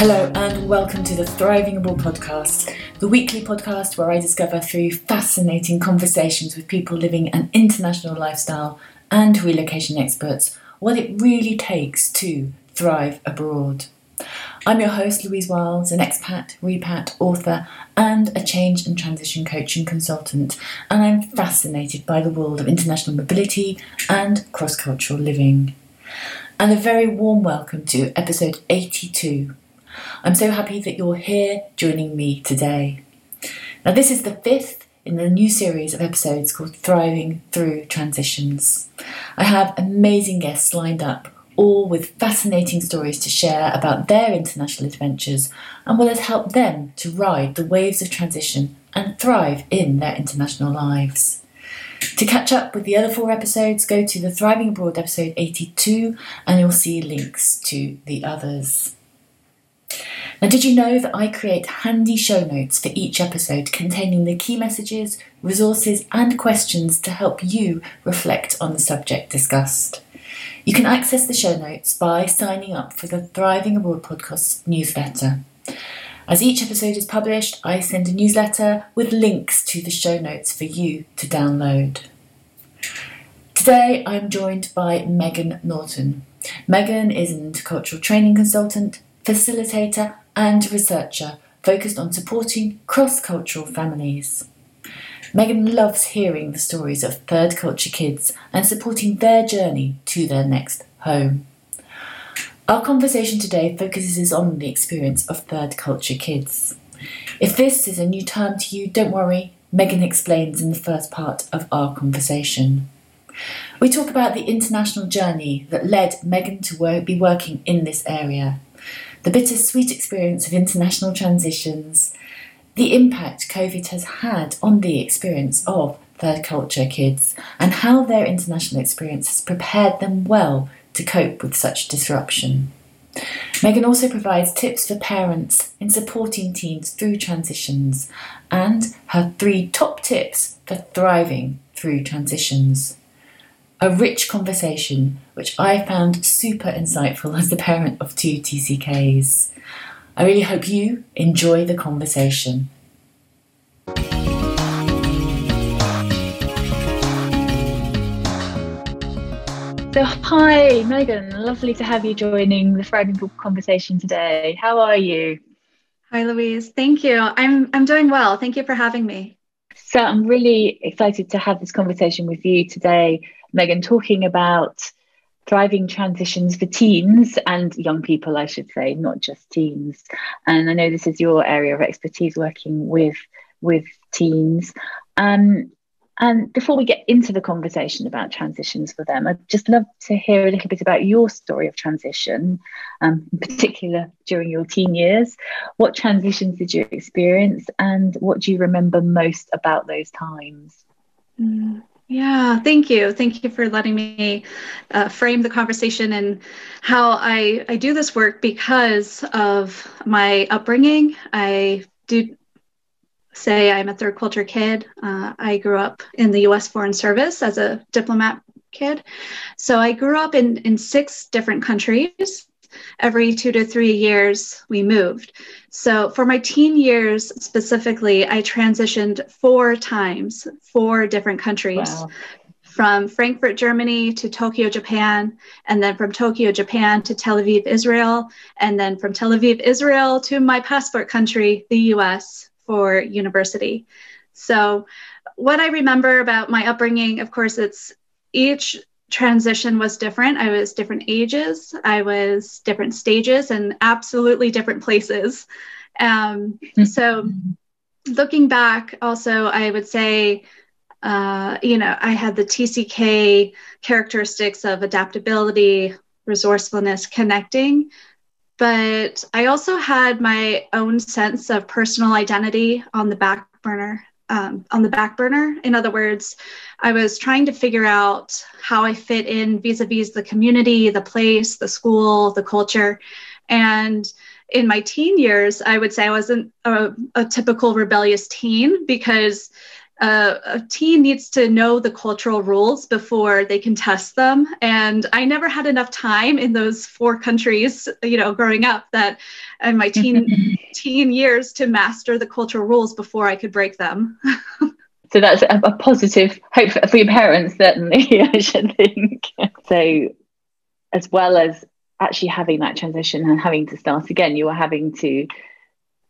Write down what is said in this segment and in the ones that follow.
Hello, and welcome to the Thriving Abroad podcast, the weekly podcast where I discover through fascinating conversations with people living an international lifestyle and relocation experts what it really takes to thrive abroad. I'm your host, Louise Wiles, an expat, repat, author, and a change and transition coaching consultant, and I'm fascinated by the world of international mobility and cross cultural living. And a very warm welcome to episode 82 I'm so happy that you're here joining me today. Now, this is the fifth in a new series of episodes called Thriving Through Transitions. I have amazing guests lined up, all with fascinating stories to share about their international adventures and what has helped them to ride the waves of transition and thrive in their international lives. To catch up with the other four episodes, go to the Thriving Abroad episode 82 and you'll see links to the others. Now, did you know that I create handy show notes for each episode containing the key messages, resources, and questions to help you reflect on the subject discussed? You can access the show notes by signing up for the Thriving Abroad podcast newsletter. As each episode is published, I send a newsletter with links to the show notes for you to download. Today I'm joined by Megan Norton. Megan is an intercultural training consultant, facilitator, and researcher focused on supporting cross cultural families. Megan loves hearing the stories of third culture kids and supporting their journey to their next home. Our conversation today focuses on the experience of third culture kids. If this is a new term to you, don't worry, Megan explains in the first part of our conversation. We talk about the international journey that led Megan to be working in this area the bittersweet experience of international transitions, the impact COVID has had on the experience of third culture kids, and how their international experience has prepared them well to cope with such disruption. Megan also provides tips for parents in supporting teens through transitions and her three top tips for thriving through transitions a rich conversation which I found super insightful as the parent of two TCKs. I really hope you enjoy the conversation. So, hi, Megan. Lovely to have you joining the Thriving Book conversation today. How are you? Hi, Louise. Thank you. I'm I'm doing well. Thank you for having me. So, I'm really excited to have this conversation with you today Megan, talking about thriving transitions for teens and young people, I should say, not just teens. And I know this is your area of expertise, working with with teens. Um, and before we get into the conversation about transitions for them, I'd just love to hear a little bit about your story of transition, um, in particular during your teen years. What transitions did you experience, and what do you remember most about those times? Mm. Yeah, thank you. Thank you for letting me uh, frame the conversation and how I, I do this work because of my upbringing. I do say I'm a third culture kid. Uh, I grew up in the US Foreign Service as a diplomat kid. So I grew up in, in six different countries every two to three years we moved. So for my teen years specifically, I transitioned four times, four different countries. Wow. From Frankfurt, Germany to Tokyo, Japan, and then from Tokyo, Japan to Tel Aviv, Israel, and then from Tel Aviv, Israel to my passport country, the US, for university. So, what I remember about my upbringing, of course, it's each transition was different. I was different ages, I was different stages, and absolutely different places. Um, mm-hmm. So, looking back, also, I would say, uh, you know, I had the TCK characteristics of adaptability, resourcefulness, connecting. But I also had my own sense of personal identity on the back burner um, on the back burner. In other words, I was trying to figure out how I fit in vis a vis the community, the place, the school, the culture. And in my teen years, I would say I wasn't a, a typical rebellious teen because uh, a teen needs to know the cultural rules before they can test them. And I never had enough time in those four countries, you know, growing up that in my teen teen years to master the cultural rules before I could break them. so that's a, a, positive hope for your parents, certainly, I should think. so, as well as actually having that transition and having to start again, you were having to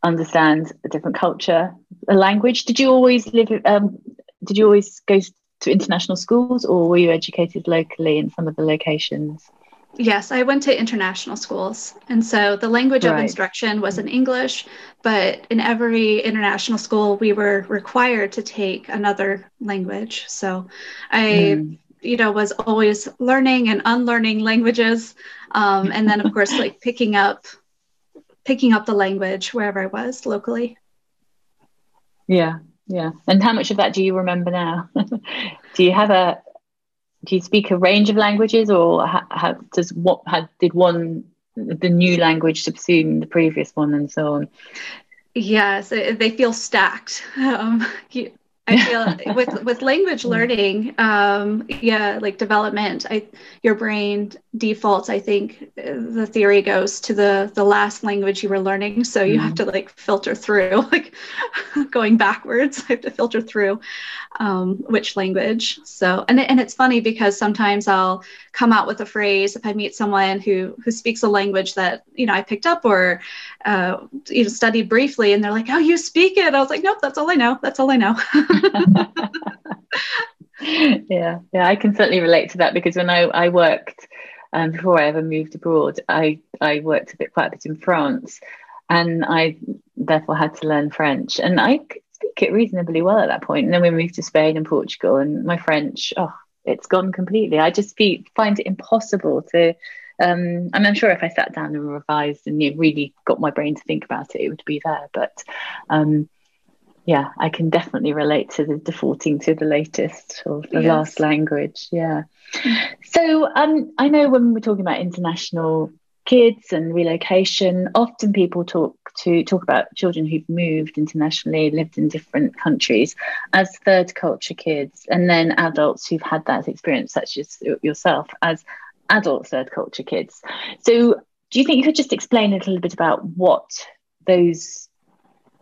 understand a different culture, a language. Did you always live? Um, did you always go to international schools, or were you educated locally in some of the locations? Yes, I went to international schools. And so the language right. of instruction was in English, but in every international school, we were required to take another language. So I, mm. you know, was always learning and unlearning languages. Um, and then, of course, like picking up picking up the language wherever I was locally. Yeah, yeah. And how much of that do you remember now? do you have a do you speak a range of languages, or ha, does what had did one the new language subsume the previous one, and so on? Yes, they feel stacked. Um, you, I feel with with language learning, um, yeah, like development, I your brain defaults. I think the theory goes to the the last language you were learning, so you mm-hmm. have to like filter through, like going backwards. I have to filter through um, which language. So, and and it's funny because sometimes I'll come out with a phrase if I meet someone who who speaks a language that you know I picked up or uh, you know studied briefly, and they're like, "Oh, you speak it." I was like, "Nope, that's all I know. That's all I know." yeah, yeah, I can certainly relate to that because when I I worked um, before I ever moved abroad, I I worked a bit quite a bit in France, and I therefore had to learn French, and I could speak it reasonably well at that point. And then we moved to Spain and Portugal, and my French, oh, it's gone completely. I just find it impossible to. Um, I'm sure if I sat down and revised and really got my brain to think about it, it would be there. But um, yeah, I can definitely relate to the defaulting to the latest or the yes. last language. Yeah. So um, I know when we're talking about international kids and relocation, often people talk to talk about children who've moved internationally, lived in different countries as third culture kids, and then adults who've had that experience, such as yourself, as adult third culture kids. So, do you think you could just explain a little bit about what those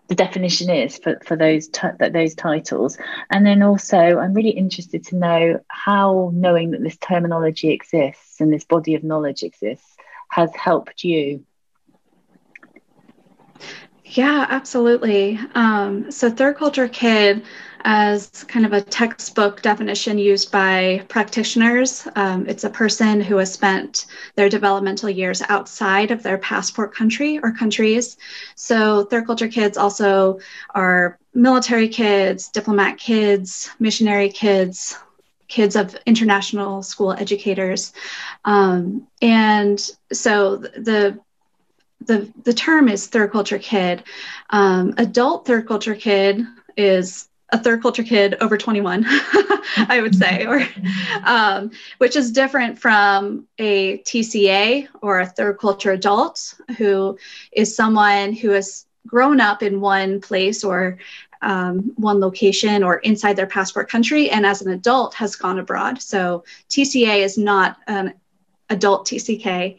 the definition is for, for those t- those titles and then also i'm really interested to know how knowing that this terminology exists and this body of knowledge exists has helped you yeah, absolutely. Um, so, third culture kid, as kind of a textbook definition used by practitioners, um, it's a person who has spent their developmental years outside of their passport country or countries. So, third culture kids also are military kids, diplomat kids, missionary kids, kids of international school educators. Um, and so, the the the term is third culture kid. Um, adult third culture kid is a third culture kid over 21 i would say or um, which is different from a tca or a third culture adult who is someone who has grown up in one place or um, one location or inside their passport country and as an adult has gone abroad. So tca is not an adult tck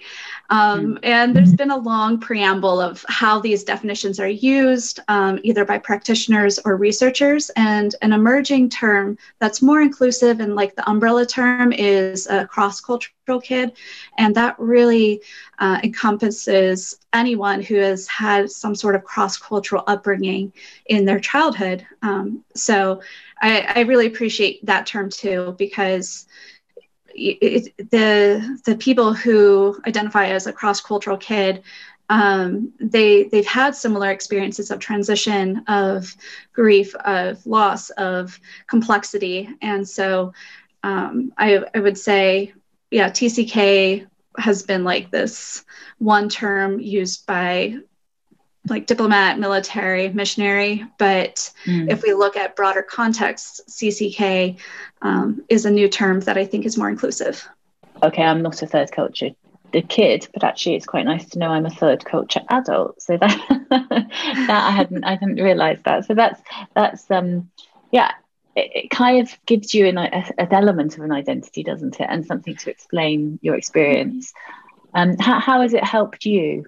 um, mm. and there's been a long preamble of how these definitions are used, um, either by practitioners or researchers. And an emerging term that's more inclusive and like the umbrella term is a cross cultural kid. And that really uh, encompasses anyone who has had some sort of cross cultural upbringing in their childhood. Um, so I, I really appreciate that term too, because it, the the people who identify as a cross cultural kid um, they they've had similar experiences of transition of grief of loss of complexity. And so um, I, I would say yeah tck has been like this one term used by like diplomat, military, missionary. But mm. if we look at broader context, CCK um, is a new term that I think is more inclusive. Okay, I'm not a third culture the kid, but actually it's quite nice to know I'm a third culture adult. So that that I hadn't I hadn't realised that. So that's that's um yeah. it, it kind of gives you an, a, an element of an identity, doesn't it? And something to explain your experience. Um, how, how has it helped you?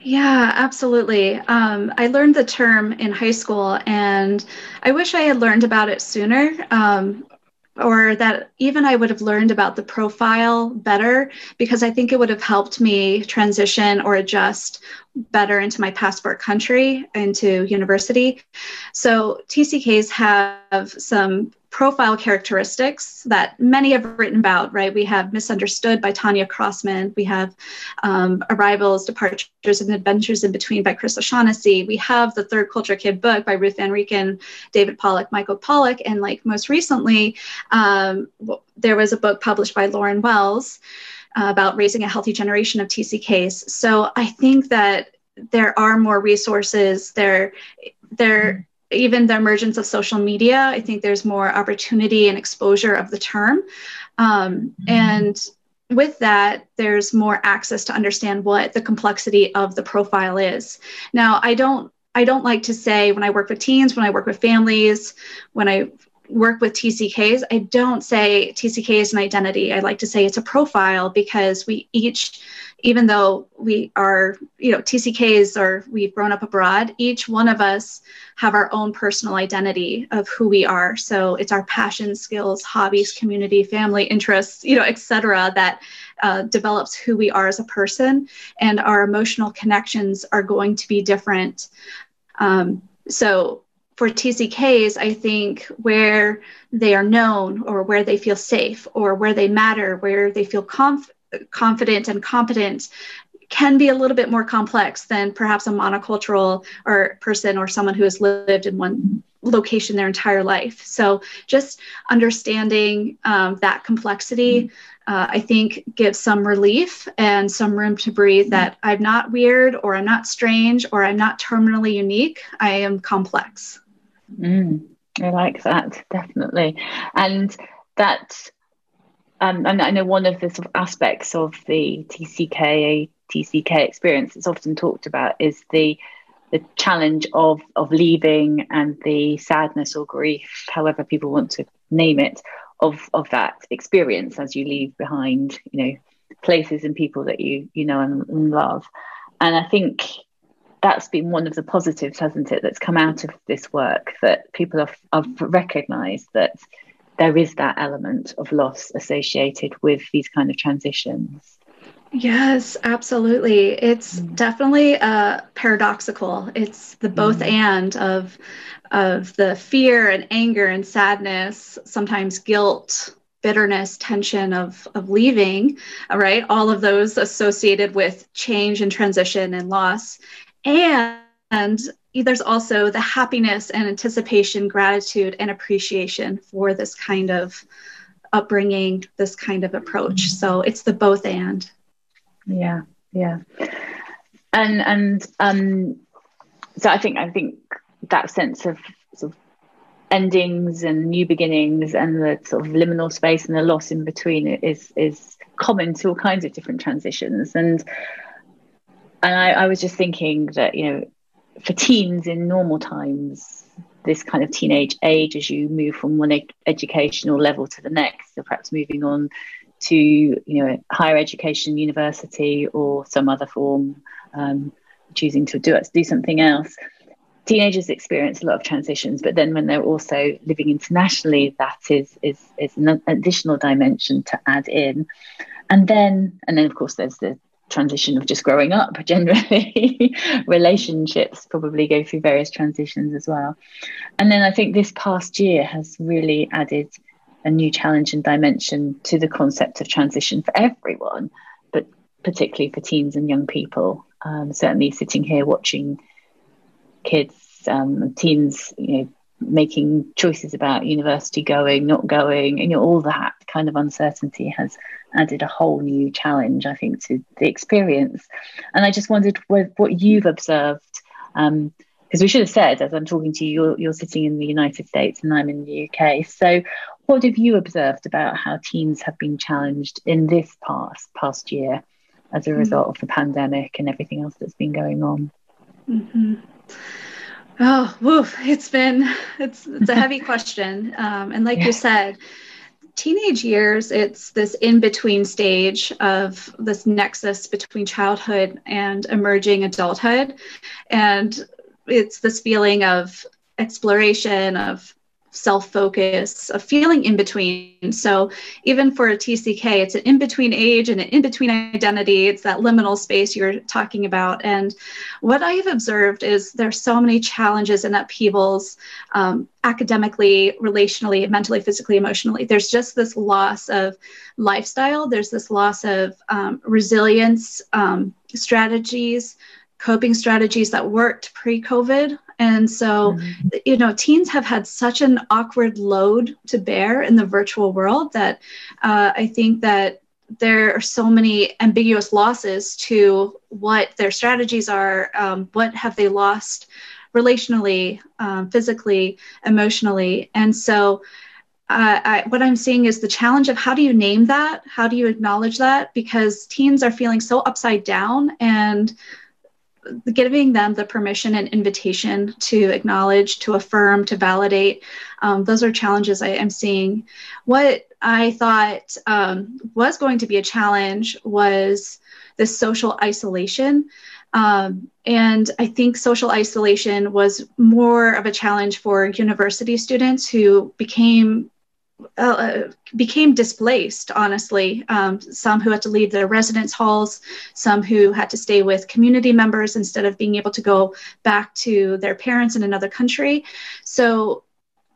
Yeah, absolutely. Um, I learned the term in high school, and I wish I had learned about it sooner. Um, or that even I would have learned about the profile better because I think it would have helped me transition or adjust better into my passport country, into university. So TCKs have some profile characteristics that many have written about, right? We have Misunderstood by Tanya Crossman. We have um, Arrivals, Departures, and Adventures in Between by Chris O'Shaughnessy. We have the Third Culture Kid book by Ruth Van Reken, David Pollock, Michael Pollock. And like most recently, um, there was a book published by Lauren Wells uh, about raising a healthy generation of TCKs. So I think that there are more resources there. There even the emergence of social media, I think there's more opportunity and exposure of the term. Um, mm-hmm. and with that, there's more access to understand what the complexity of the profile is. Now, I don't I don't like to say when I work with teens, when I work with families, when I work with TCKs, I don't say TCK is an identity. I like to say it's a profile because we each even though we are, you know, TCKs or we've grown up abroad, each one of us have our own personal identity of who we are. So it's our passions, skills, hobbies, community, family, interests, you know, et cetera, that uh, develops who we are as a person, and our emotional connections are going to be different. Um, so for TCKs, I think where they are known or where they feel safe or where they matter, where they feel conf- confident and competent can be a little bit more complex than perhaps a monocultural or person or someone who has lived in one location their entire life. So just understanding um, that complexity, uh, I think, gives some relief and some room to breathe. That I'm not weird, or I'm not strange, or I'm not terminally unique. I am complex. Mm, I like that definitely, and that um, and I know one of the sort of aspects of the TCK TCK experience that's often talked about is the the challenge of of leaving and the sadness or grief, however people want to name it, of of that experience as you leave behind, you know, places and people that you you know and, and love. And I think that's been one of the positives, hasn't it, that's come out of this work that people have, have recognized that there is that element of loss associated with these kind of transitions. Yes, absolutely. It's mm. definitely uh, paradoxical. It's the both mm. and of of the fear and anger and sadness, sometimes guilt, bitterness, tension of of leaving, right? All of those associated with change and transition and loss, and, there's also the happiness and anticipation, gratitude, and appreciation for this kind of upbringing, this kind of approach. So it's the both and. Yeah, yeah, and and um, so I think I think that sense of sort of endings and new beginnings and the sort of liminal space and the loss in between is is common to all kinds of different transitions and and I, I was just thinking that you know for teens in normal times, this kind of teenage age as you move from one ed- educational level to the next, so perhaps moving on to you know higher education, university, or some other form, um, choosing to do do something else. Teenagers experience a lot of transitions, but then when they're also living internationally, that is is is an additional dimension to add in. And then, and then of course, there's the transition of just growing up generally. Relationships probably go through various transitions as well. And then i think this past year has really added a new challenge and dimension to the concept of transition for everyone but particularly for teens and young people. Um, certainly sitting here watching kids um, teens you know making choices about university going not going and you know, all that kind of uncertainty has added a whole new challenge, I think, to the experience. And I just wondered what, what you've observed. because um, we should have said, as I'm talking to you, you're, you're sitting in the United States and I'm in the UK. So, what have you observed about how teens have been challenged in this past past year as a mm-hmm. result of the pandemic and everything else that's been going on? Mm-hmm. Oh, woof. It's been, it's, it's a heavy question. Um, and like yeah. you said, teenage years, it's this in between stage of this nexus between childhood and emerging adulthood. And it's this feeling of exploration, of self focus, a feeling in between. So, even for a TCK, it's an in between age and an in between identity. It's that liminal space you're talking about. And what I have observed is there's so many challenges and upheavals um, academically, relationally, mentally, physically, emotionally. There's just this loss of lifestyle, there's this loss of um, resilience um, coping strategies that worked pre COVID and so, mm-hmm. you know, teens have had such an awkward load to bear in the virtual world that uh, I think that there are so many ambiguous losses to what their strategies are, um, what have they lost relationally, um, physically, emotionally. And so, uh, I, what I'm seeing is the challenge of how do you name that? How do you acknowledge that? Because teens are feeling so upside down and giving them the permission and invitation to acknowledge, to affirm, to validate. Um, those are challenges I am seeing. What I thought um, was going to be a challenge was this social isolation. Um, and I think social isolation was more of a challenge for university students who became uh, became displaced, honestly. Um, some who had to leave their residence halls, some who had to stay with community members instead of being able to go back to their parents in another country. So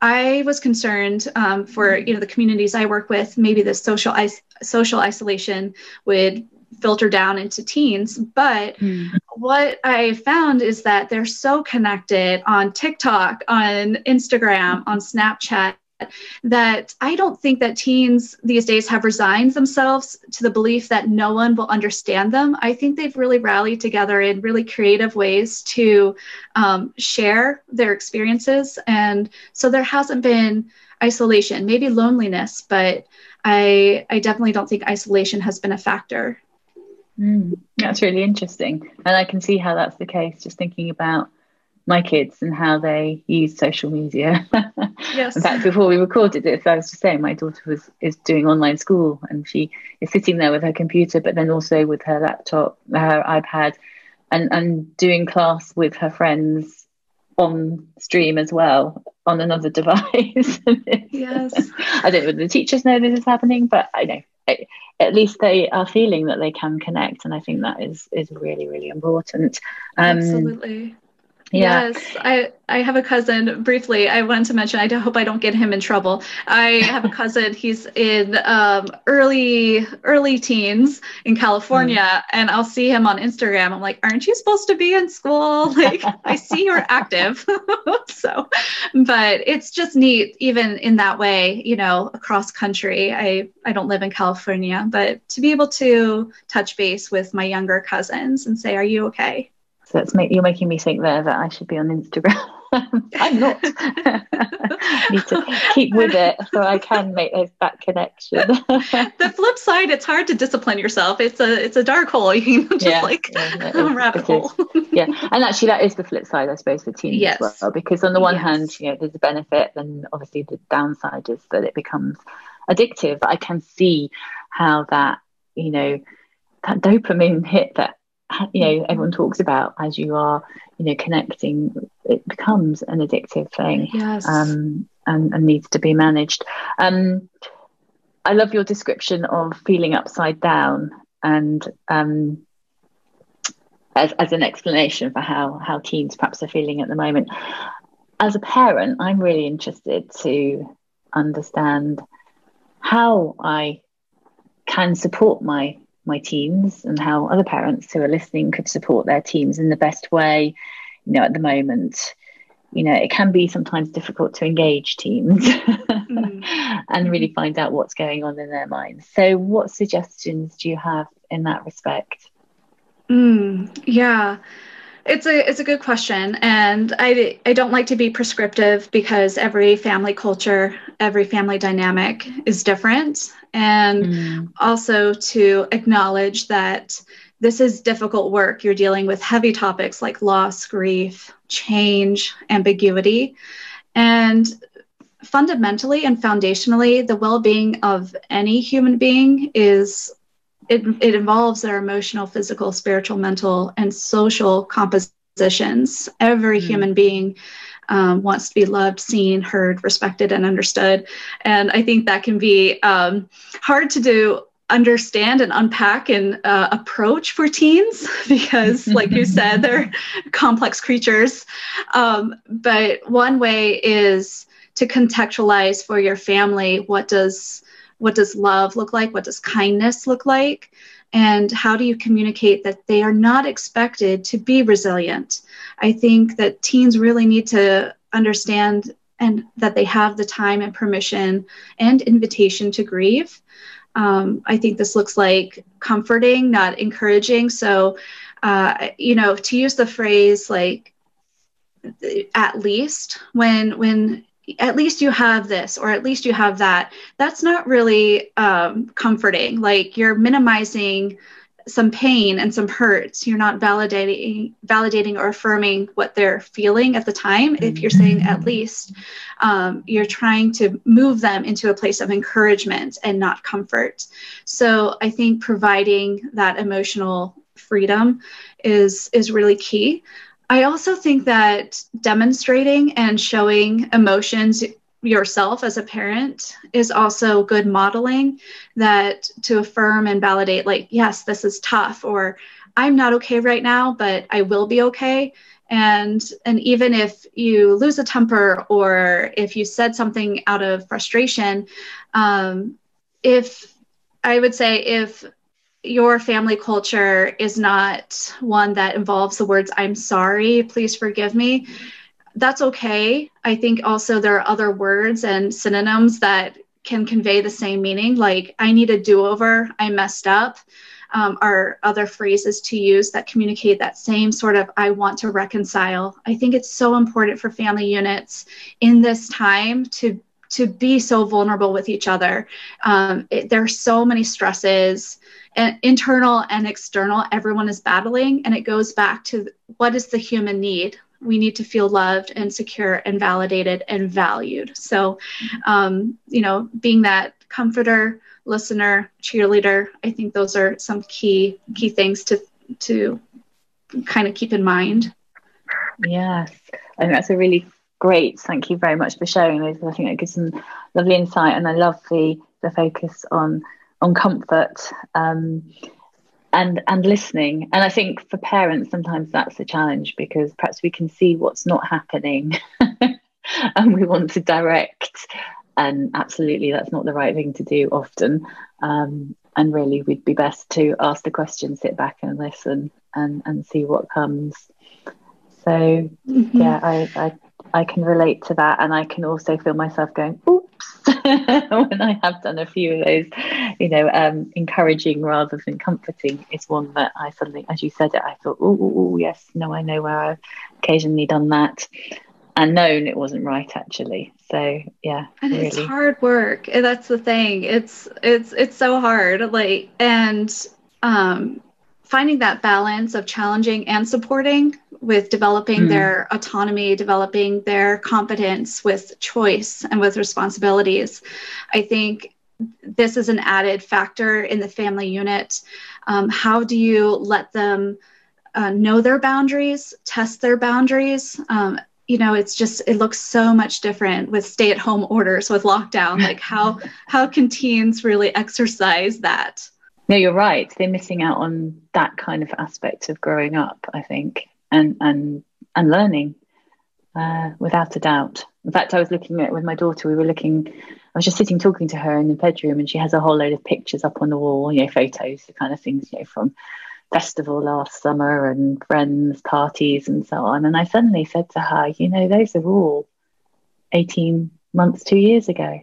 I was concerned um, for you know the communities I work with, maybe the social is- social isolation would filter down into teens. But mm. what I found is that they're so connected on TikTok, on Instagram, on Snapchat that I don't think that teens these days have resigned themselves to the belief that no one will understand them. I think they've really rallied together in really creative ways to um, share their experiences. And so there hasn't been isolation, maybe loneliness, but I, I definitely don't think isolation has been a factor. Mm, that's really interesting. And I can see how that's the case, just thinking about my kids and how they use social media. Yes. In fact, before we recorded this, I was just saying my daughter was is doing online school and she is sitting there with her computer, but then also with her laptop, her iPad, and and doing class with her friends on stream as well on another device. yes. I don't know whether the teachers know this is happening, but I know at least they are feeling that they can connect, and I think that is is really really important. Um, Absolutely. Yeah. Yes, I I have a cousin. Briefly, I wanted to mention. I hope I don't get him in trouble. I have a cousin. He's in um, early early teens in California, mm. and I'll see him on Instagram. I'm like, "Aren't you supposed to be in school?" Like, I see you're active. so, but it's just neat, even in that way. You know, across country. I I don't live in California, but to be able to touch base with my younger cousins and say, "Are you okay?" So it's make, you're making me think there that I should be on Instagram. I'm not. Need to keep with it so I can make those back connections. the flip side, it's hard to discipline yourself. It's a it's a dark hole. You can just yeah, like yeah, rabbit hole. yeah, and actually that is the flip side, I suppose, for teens yes. as well. Because on the one yes. hand, you know, there's a benefit, and obviously the downside is that it becomes addictive. But I can see how that, you know, that dopamine hit that you know everyone talks about as you are you know connecting it becomes an addictive thing yes. um, and, and needs to be managed um, i love your description of feeling upside down and um, as, as an explanation for how how teens perhaps are feeling at the moment as a parent i'm really interested to understand how i can support my my teams and how other parents who are listening could support their teams in the best way. You know, at the moment, you know, it can be sometimes difficult to engage teams mm. and really mm-hmm. find out what's going on in their minds. So, what suggestions do you have in that respect? Mm, yeah. It's a it's a good question, and I I don't like to be prescriptive because every family culture, every family dynamic is different, and mm. also to acknowledge that this is difficult work. You're dealing with heavy topics like loss, grief, change, ambiguity. And fundamentally and foundationally, the well being of any human being is. It, it involves their emotional, physical, spiritual, mental, and social compositions. Every mm. human being um, wants to be loved, seen, heard, respected, and understood. And I think that can be um, hard to do understand and unpack and uh, approach for teens because like you said they're complex creatures um, but one way is to contextualize for your family what does what does love look like? What does kindness look like? And how do you communicate that they are not expected to be resilient? I think that teens really need to understand and that they have the time and permission and invitation to grieve. Um, I think this looks like comforting, not encouraging. So, uh, you know, to use the phrase like at least when when at least you have this or at least you have that that's not really um, comforting. Like you're minimizing some pain and some hurts. You're not validating validating or affirming what they're feeling at the time. If you're saying at least um, you're trying to move them into a place of encouragement and not comfort. So i think providing that emotional freedom is is really key i also think that demonstrating and showing emotions yourself as a parent is also good modeling that to affirm and validate like yes this is tough or i'm not okay right now but i will be okay. And and even if you lose a temper or if you said something out of frustration um, if i would say if your family culture is not one that involves the words i'm sorry please forgive me that's okay. I think also there are other words and synonyms that can convey the same meaning, like I need a do over, I messed up, um, are other phrases to use that communicate that same sort of I want to reconcile. I think it's so important for family units in this time to to be so vulnerable with each other. Um, it, there are so many stresses, and internal and external. Everyone is battling, and it goes back to what is the human need we need to feel loved and secure and validated and valued. So, um, you know, being that comforter, listener, cheerleader, I think those are some key key things to to kind of keep in mind. Yes, think that's a really great. Thank you very much for sharing those. I think it gives some lovely insight, and I love the the focus on on comfort. Um, and and listening and i think for parents sometimes that's a challenge because perhaps we can see what's not happening and we want to direct and absolutely that's not the right thing to do often um, and really we'd be best to ask the question sit back and listen and and see what comes so mm-hmm. yeah I, I I can relate to that, and I can also feel myself going, "Oops," when I have done a few of those, you know, um, encouraging rather than comforting. Is one that I suddenly, as you said it, I thought, "Oh, yes, no, I know where I've occasionally done that." and known it wasn't right actually so yeah and really. it's hard work that's the thing it's it's it's so hard like and um finding that balance of challenging and supporting with developing mm. their autonomy, developing their competence with choice and with responsibilities. I think this is an added factor in the family unit. Um, how do you let them uh, know their boundaries, test their boundaries? Um, you know it's just it looks so much different with stay at home orders with lockdown like how how can teens really exercise that no, you're right. They're missing out on that kind of aspect of growing up, I think, and and and learning, uh, without a doubt. In fact, I was looking at with my daughter. We were looking. I was just sitting talking to her in the bedroom, and she has a whole load of pictures up on the wall. You know, photos, the kind of things you know from festival last summer and friends parties and so on. And I suddenly said to her, you know, those are all eighteen months, two years ago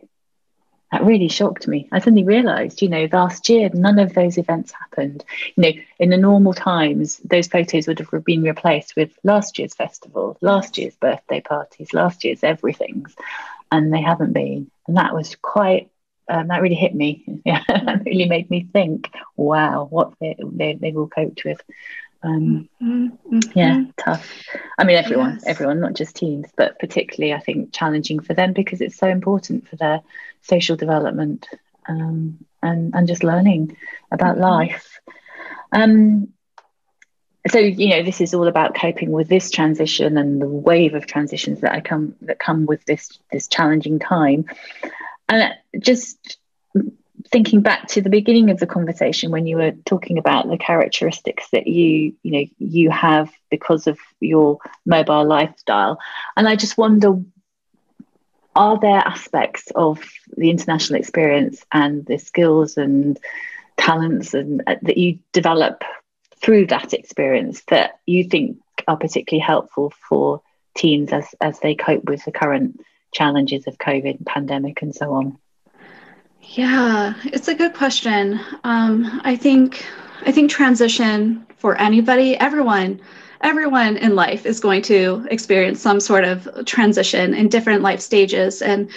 that really shocked me. I suddenly realised, you know, last year none of those events happened. You know, in the normal times, those photos would have been replaced with last year's festival, last year's birthday parties, last year's everything's, and they haven't been. And that was quite. Um, that really hit me. Yeah, that really made me think. Wow, what they, they they've all coped with Um, mm-hmm. Yeah, tough. I mean, everyone, yes. everyone, not just teens, but particularly, I think, challenging for them because it's so important for their social development um, and and just learning about mm-hmm. life. Um, so you know, this is all about coping with this transition and the wave of transitions that I come that come with this this challenging time, and just thinking back to the beginning of the conversation when you were talking about the characteristics that you you know you have because of your mobile lifestyle. And i just wonder are there aspects of the international experience and the skills and talents and uh, that you develop through that experience that you think are particularly helpful for teens as as they cope with the current challenges of covid pandemic and so on yeah, it's a good question. Um, I think I think transition for anybody, everyone, everyone in life is going to experience some sort of transition in different life stages, and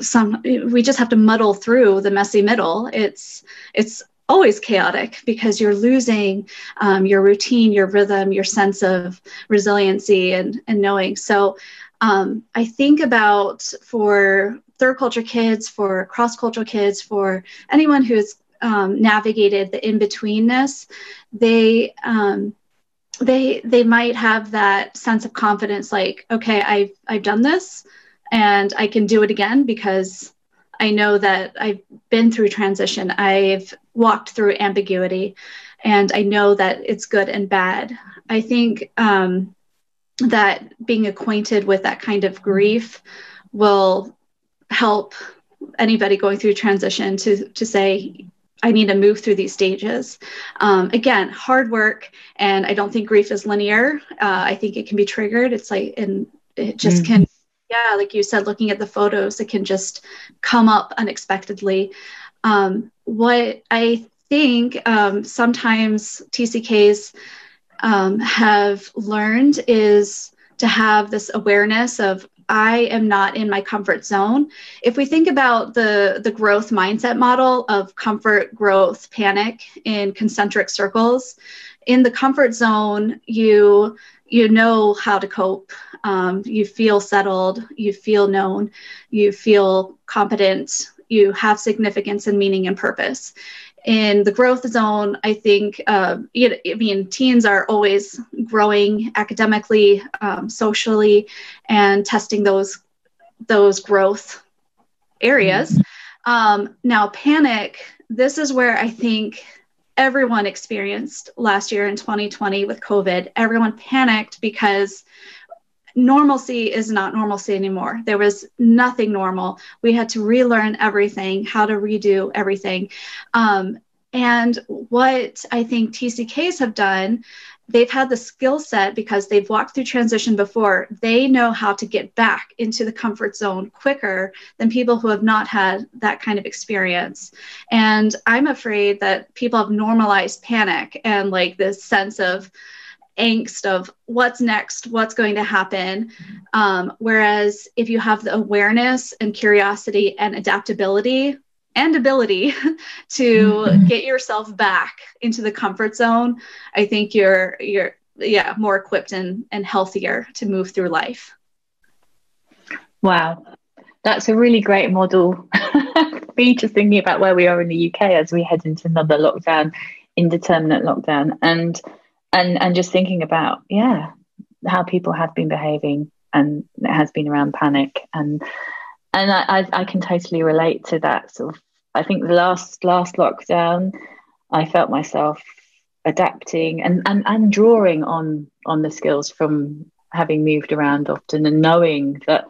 some we just have to muddle through the messy middle. It's it's always chaotic because you're losing um, your routine, your rhythm, your sense of resiliency and, and knowing. So um, I think about for third culture kids, for cross cultural kids, for anyone who's um, navigated the in betweenness, they um, they they might have that sense of confidence, like, okay, I've I've done this, and I can do it again because I know that I've been through transition. I've walked through ambiguity, and I know that it's good and bad. I think um, that being acquainted with that kind of grief will help anybody going through transition to to say I need to move through these stages. Um, again, hard work, and I don't think grief is linear. Uh, I think it can be triggered. It's like, and it just mm-hmm. can, yeah, like you said, looking at the photos, it can just come up unexpectedly. Um, what I think um, sometimes TCKs um, have learned is to have this awareness of I am not in my comfort zone. If we think about the, the growth mindset model of comfort, growth, panic in concentric circles, in the comfort zone, you you know how to cope. Um, you feel settled. You feel known. You feel competent. You have significance and meaning and purpose in the growth zone, I think, uh, I mean, teens are always growing academically, um, socially, and testing those those growth areas. Mm-hmm. Um, now, panic. This is where I think everyone experienced last year in 2020 with COVID. Everyone panicked because normalcy is not normalcy anymore. There was nothing normal. We had to relearn everything, how to redo everything. Um, and what I think TCKs have done, they've had the skill set because they've walked through transition before. They know how to get back into the comfort zone quicker than people who have not had that kind of experience. And I'm afraid that people have normalized panic and like this sense of, angst of what's next, what's going to happen. Um, whereas if you have the awareness and curiosity and adaptability and ability to mm-hmm. get yourself back into the comfort zone, I think you're you're yeah more equipped and and healthier to move through life. Wow, that's a really great model. Me just thinking about where we are in the UK as we head into another lockdown, indeterminate lockdown, and and and just thinking about yeah how people have been behaving and it has been around panic. And and I, I, I can totally relate to that sort of I think the last last lockdown I felt myself adapting and, and and drawing on on the skills from having moved around often and knowing that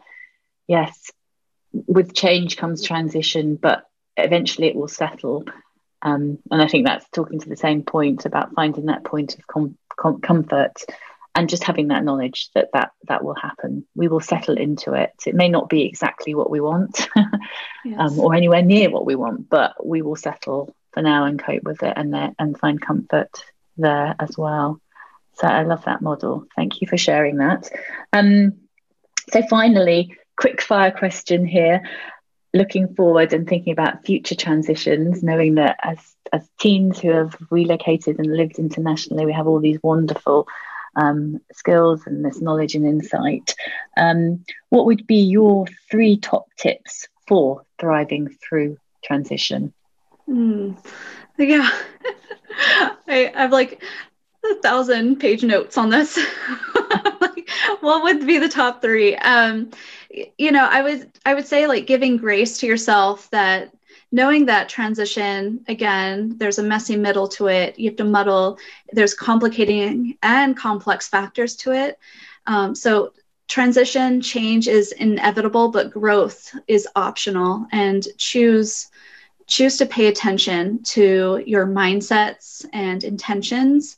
yes with change comes transition but eventually it will settle um, and I think that's talking to the same point about finding that point of com- com- comfort and just having that knowledge that, that that will happen. We will settle into it. It may not be exactly what we want yes. um, or anywhere near what we want, but we will settle for now and cope with it and, there, and find comfort there as well. So I love that model. Thank you for sharing that. Um, so finally, quick fire question here looking forward and thinking about future transitions, knowing that as as teens who have relocated and lived internationally, we have all these wonderful um, skills and this knowledge and insight. Um, what would be your three top tips for thriving through transition? Mm, yeah, I, I've like a thousand page notes on this. like, what would be the top three? Um, you know, I would I would say like giving grace to yourself that knowing that transition again there's a messy middle to it. You have to muddle. There's complicating and complex factors to it. Um, so transition change is inevitable but growth is optional. And choose choose to pay attention to your mindsets and intentions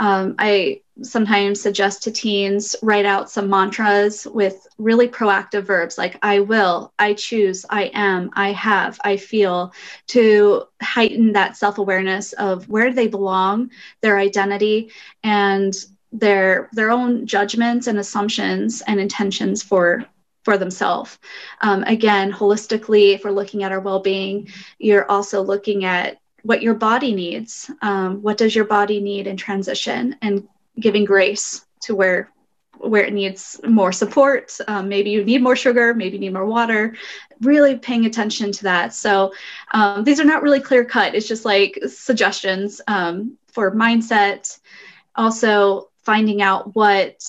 um, I sometimes suggest to teens write out some mantras with really proactive verbs like I will, I choose, I am, I have, I feel to heighten that self awareness of where they belong, their identity, and their their own judgments and assumptions and intentions for for themselves. Um, again, holistically, if we're looking at our well being, you're also looking at what your body needs. Um, what does your body need in transition? And giving grace to where where it needs more support. Um, maybe you need more sugar, maybe you need more water. Really paying attention to that. So um, these are not really clear cut. It's just like suggestions um, for mindset. Also finding out what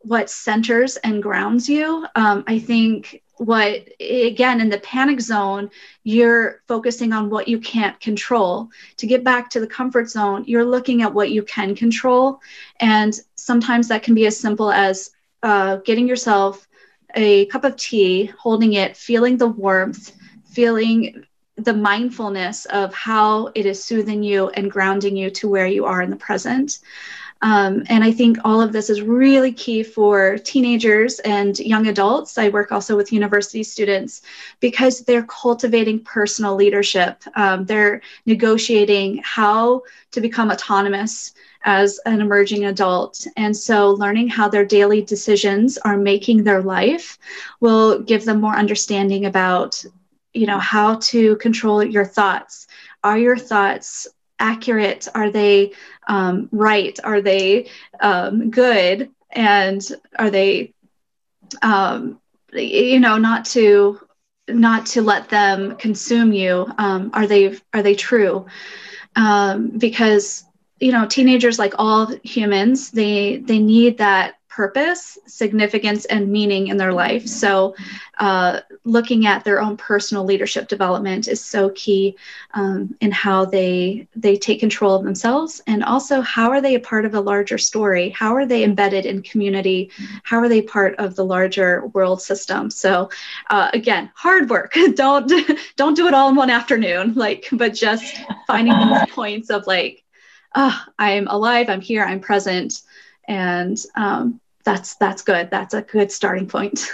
what centers and grounds you. Um, I think what again in the panic zone you're focusing on what you can't control. To get back to the comfort zone you're looking at what you can control. And sometimes that can be as simple as uh, getting yourself a cup of tea holding it feeling the warmth feeling the mindfulness of how it is soothing you and grounding you to where you are in the present um, and I think all of this is really key for teenagers and young adults. I work also with university students because they're cultivating personal leadership. Um, they're negotiating how to become autonomous as an emerging adult. And so, learning how their daily decisions are making their life will give them more understanding about you know how to control your thoughts are your thoughts accurate? Are they um, right? Are they um, good? And are they, um, you know, not to not to let them consume you? Um, are they are they true? Um, because you know, teenagers, like all humans, they they need that purpose, significance, and meaning in their life. So, uh, looking at their own personal leadership development is so key um, in how they they take control of themselves, and also how are they a part of a larger story? How are they embedded in community? How are they part of the larger world system? So, uh, again, hard work. don't don't do it all in one afternoon. Like, but just finding those points of like, oh, I'm alive. I'm here. I'm present and um, that's that's good. That's a good starting point.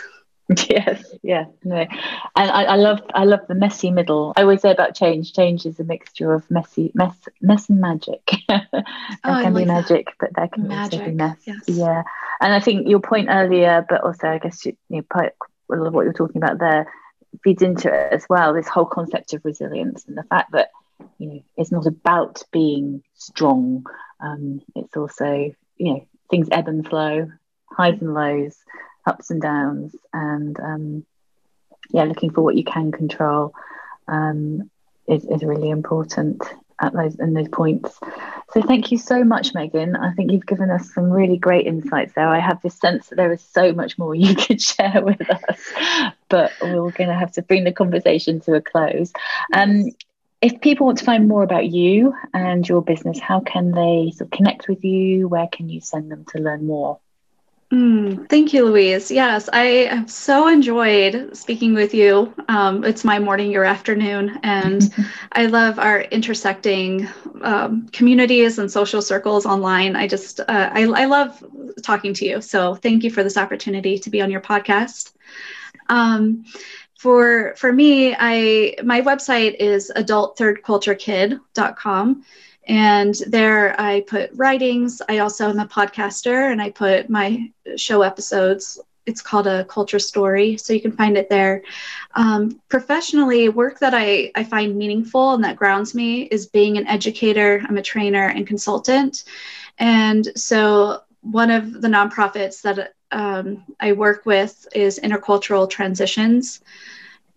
yes, yeah, no, and I, I, love I love the messy middle. I always say about change. Change is a mixture of messy, mess, mess and magic. there oh, can be magic, that. but there can magic. also be mess. Yes. Yeah, and I think your point earlier, but also I guess you, you know, part of what you're talking about there feeds into it as well. This whole concept of resilience and the fact that you know it's not about being strong. Um, it's also you know things ebb and flow highs and lows, ups and downs, and um, yeah, looking for what you can control um, is, is really important at those in those points. So thank you so much, Megan. I think you've given us some really great insights there. I have this sense that there is so much more you could share with us, but we're going to have to bring the conversation to a close. Um, if people want to find more about you and your business, how can they sort of connect with you? Where can you send them to learn more? Mm, thank you, Louise. Yes, I have so enjoyed speaking with you. Um, it's my morning, your afternoon, and I love our intersecting um, communities and social circles online. I just, uh, I, I love talking to you. So thank you for this opportunity to be on your podcast. Um, for for me, I my website is adultthirdculturekid.com. And there I put writings. I also am a podcaster and I put my show episodes it's called a culture story, so you can find it there. Um, professionally, work that I, I find meaningful and that grounds me is being an educator. I'm a trainer and consultant. And so, one of the nonprofits that um, I work with is Intercultural Transitions.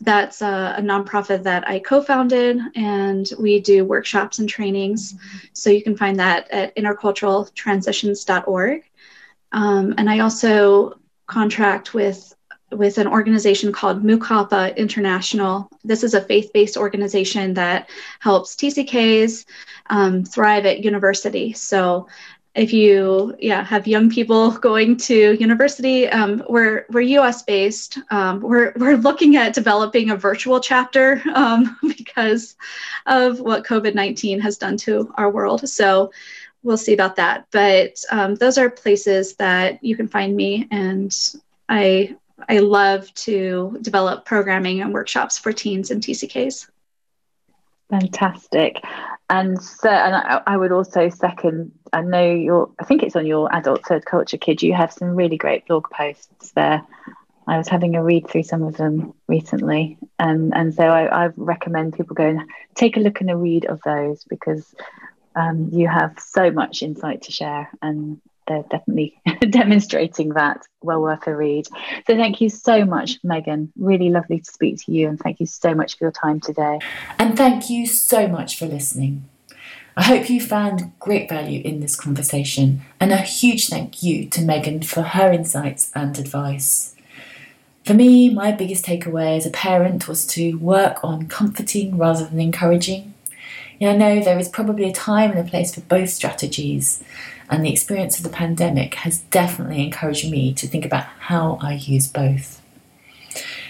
That's a, a nonprofit that I co founded, and we do workshops and trainings. So, you can find that at interculturaltransitions.org. Um, and I also contract with with an organization called Mu Kappa International. This is a faith-based organization that helps TCKs um, thrive at university. So if you yeah have young people going to university um, we're we're us based um, we're we're looking at developing a virtual chapter um, because of what covid-19 has done to our world so we'll see about that. But um, those are places that you can find me, and I I love to develop programming and workshops for teens and TCKs. Fantastic, and so and I, I would also second. I know your. I think it's on your adult third culture kid. You have some really great blog posts there. I was having a read through some of them recently, um, and so I, I recommend people go and take a look and a read of those because um, you have so much insight to share, and they're definitely demonstrating that. Well mm. worth a read. So, thank you so much, Megan. Really lovely to speak to you, and thank you so much for your time today. And thank you so much for listening. I hope you found great value in this conversation, and a huge thank you to Megan for her insights and advice. For me, my biggest takeaway as a parent was to work on comforting rather than encouraging. I know there is probably a time and a place for both strategies, and the experience of the pandemic has definitely encouraged me to think about how I use both.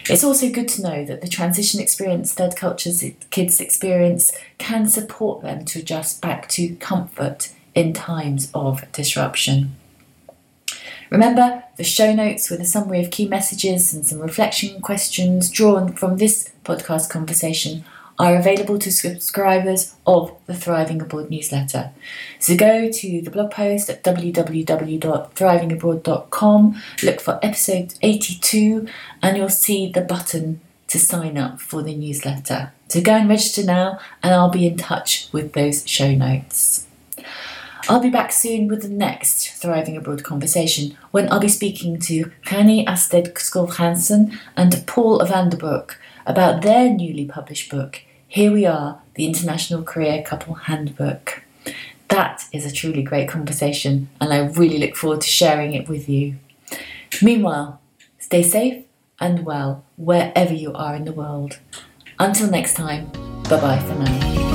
It's also good to know that the transition experience third culture's kids experience can support them to adjust back to comfort in times of disruption. Remember, the show notes with a summary of key messages and some reflection questions drawn from this podcast conversation are available to subscribers of the Thriving Abroad newsletter. So go to the blog post at www.thrivingabroad.com, look for episode 82, and you'll see the button to sign up for the newsletter. So go and register now, and I'll be in touch with those show notes. I'll be back soon with the next Thriving Abroad conversation when I'll be speaking to Kani Asted Skov Hansen and Paul Vanderbroeck about their newly published book, Here We Are The International Career Couple Handbook. That is a truly great conversation, and I really look forward to sharing it with you. Meanwhile, stay safe and well wherever you are in the world. Until next time, bye bye for now.